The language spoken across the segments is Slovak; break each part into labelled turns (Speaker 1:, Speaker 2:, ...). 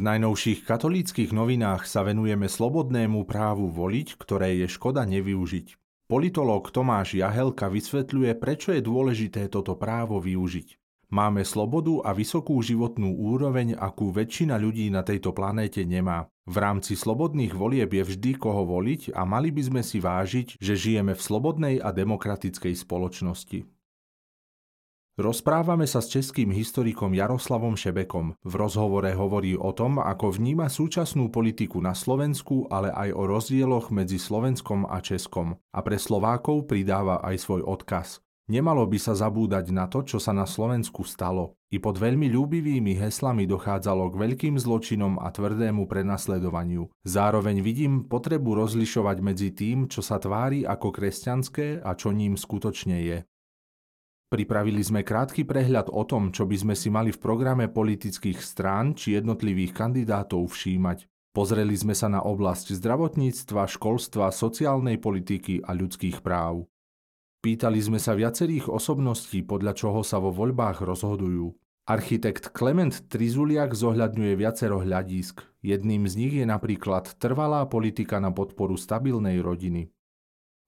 Speaker 1: najnovších katolíckých novinách sa venujeme slobodnému právu voliť, ktoré je škoda nevyužiť. Politológ Tomáš Jahelka vysvetľuje, prečo je dôležité toto právo využiť. Máme slobodu a vysokú životnú úroveň, akú väčšina ľudí na tejto planéte nemá. V rámci slobodných volieb je vždy koho voliť a mali by sme si vážiť, že žijeme v slobodnej a demokratickej spoločnosti. Rozprávame sa s českým historikom Jaroslavom Šebekom. V rozhovore hovorí o tom, ako vníma súčasnú politiku na Slovensku, ale aj o rozdieloch medzi Slovenskom a Českom. A pre Slovákov pridáva aj svoj odkaz. Nemalo by sa zabúdať na to, čo sa na Slovensku stalo. I pod veľmi ľúbivými heslami dochádzalo k veľkým zločinom a tvrdému prenasledovaniu. Zároveň vidím potrebu rozlišovať medzi tým, čo sa tvári ako kresťanské a čo ním skutočne je. Pripravili sme krátky prehľad o tom, čo by sme si mali v programe politických strán či jednotlivých kandidátov všímať. Pozreli sme sa na oblasť zdravotníctva, školstva, sociálnej politiky a ľudských práv. Pýtali sme sa viacerých osobností, podľa čoho sa vo voľbách rozhodujú. Architekt Klement Trizuliak zohľadňuje viacero hľadísk. Jedným z nich je napríklad trvalá politika na podporu stabilnej rodiny.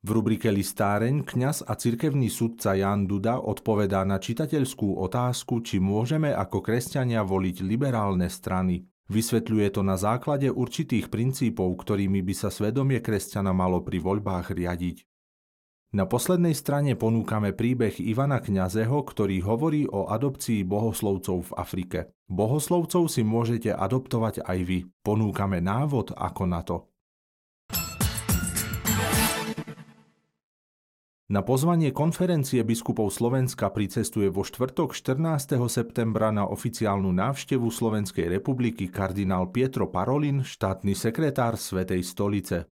Speaker 1: V rubrike Listáreň kňaz a cirkevný sudca Jan Duda odpovedá na čitateľskú otázku, či môžeme ako kresťania voliť liberálne strany. Vysvetľuje to na základe určitých princípov, ktorými by sa svedomie kresťana malo pri voľbách riadiť. Na poslednej strane ponúkame príbeh Ivana Kňazeho, ktorý hovorí o adopcii bohoslovcov v Afrike. Bohoslovcov si môžete adoptovať aj vy. Ponúkame návod ako na to. Na pozvanie konferencie biskupov Slovenska pricestuje vo štvrtok 14. septembra na oficiálnu návštevu Slovenskej republiky kardinál Pietro Parolin, štátny sekretár Svetej stolice.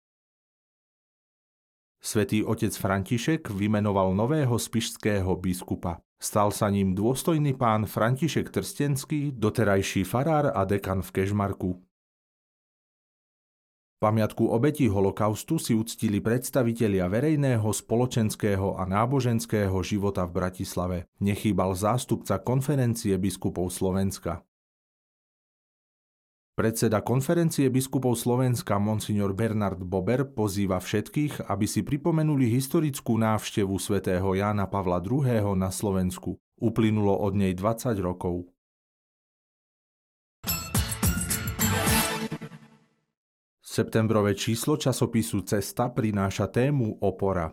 Speaker 1: Svetý otec František vymenoval nového spišského biskupa. Stal sa ním dôstojný pán František Trstenský, doterajší farár a dekan v Kežmarku. Pamiatku obeti holokaustu si uctili predstavitelia verejného, spoločenského a náboženského života v Bratislave. Nechýbal zástupca konferencie biskupov Slovenska. Predseda konferencie biskupov Slovenska Monsignor Bernard Bober pozýva všetkých, aby si pripomenuli historickú návštevu svätého Jána Pavla II. na Slovensku. Uplynulo od nej 20 rokov. Septembrové číslo časopisu Cesta prináša tému opora.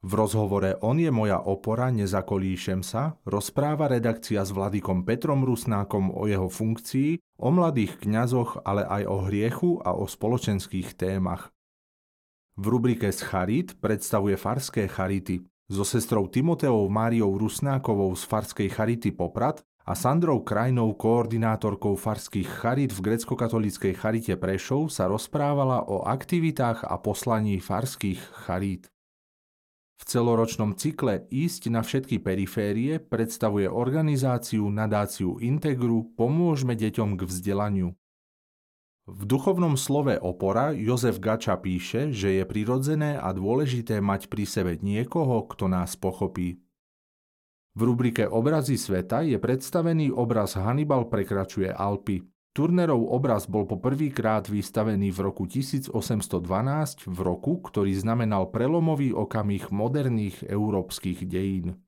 Speaker 1: V rozhovore On je moja opora, nezakolíšem sa, rozpráva redakcia s vladikom Petrom Rusnákom o jeho funkcii, o mladých kňazoch, ale aj o hriechu a o spoločenských témach. V rubrike z Charit predstavuje farské charity. So sestrou Timoteou Máriou Rusnákovou z farskej charity Poprad a Sandrou Krajnou, koordinátorkou farských charit v grecko-katolíckej charite Prešov, sa rozprávala o aktivitách a poslaní farských charít. V celoročnom cykle Ísť na všetky periférie predstavuje organizáciu nadáciu Integru Pomôžme deťom k vzdelaniu. V duchovnom slove opora Jozef Gača píše, že je prirodzené a dôležité mať pri sebe niekoho, kto nás pochopí. V rubrike Obrazy sveta je predstavený obraz Hannibal prekračuje Alpy. Turnerov obraz bol po prvýkrát vystavený v roku 1812, v roku, ktorý znamenal prelomový okamih moderných európskych dejín.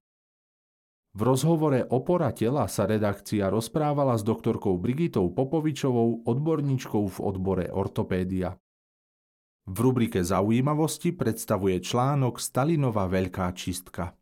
Speaker 1: V rozhovore Opora tela sa redakcia rozprávala s doktorkou Brigitou Popovičovou, odborníčkou v odbore ortopédia. V rubrike Zaujímavosti predstavuje článok Stalinová veľká čistka.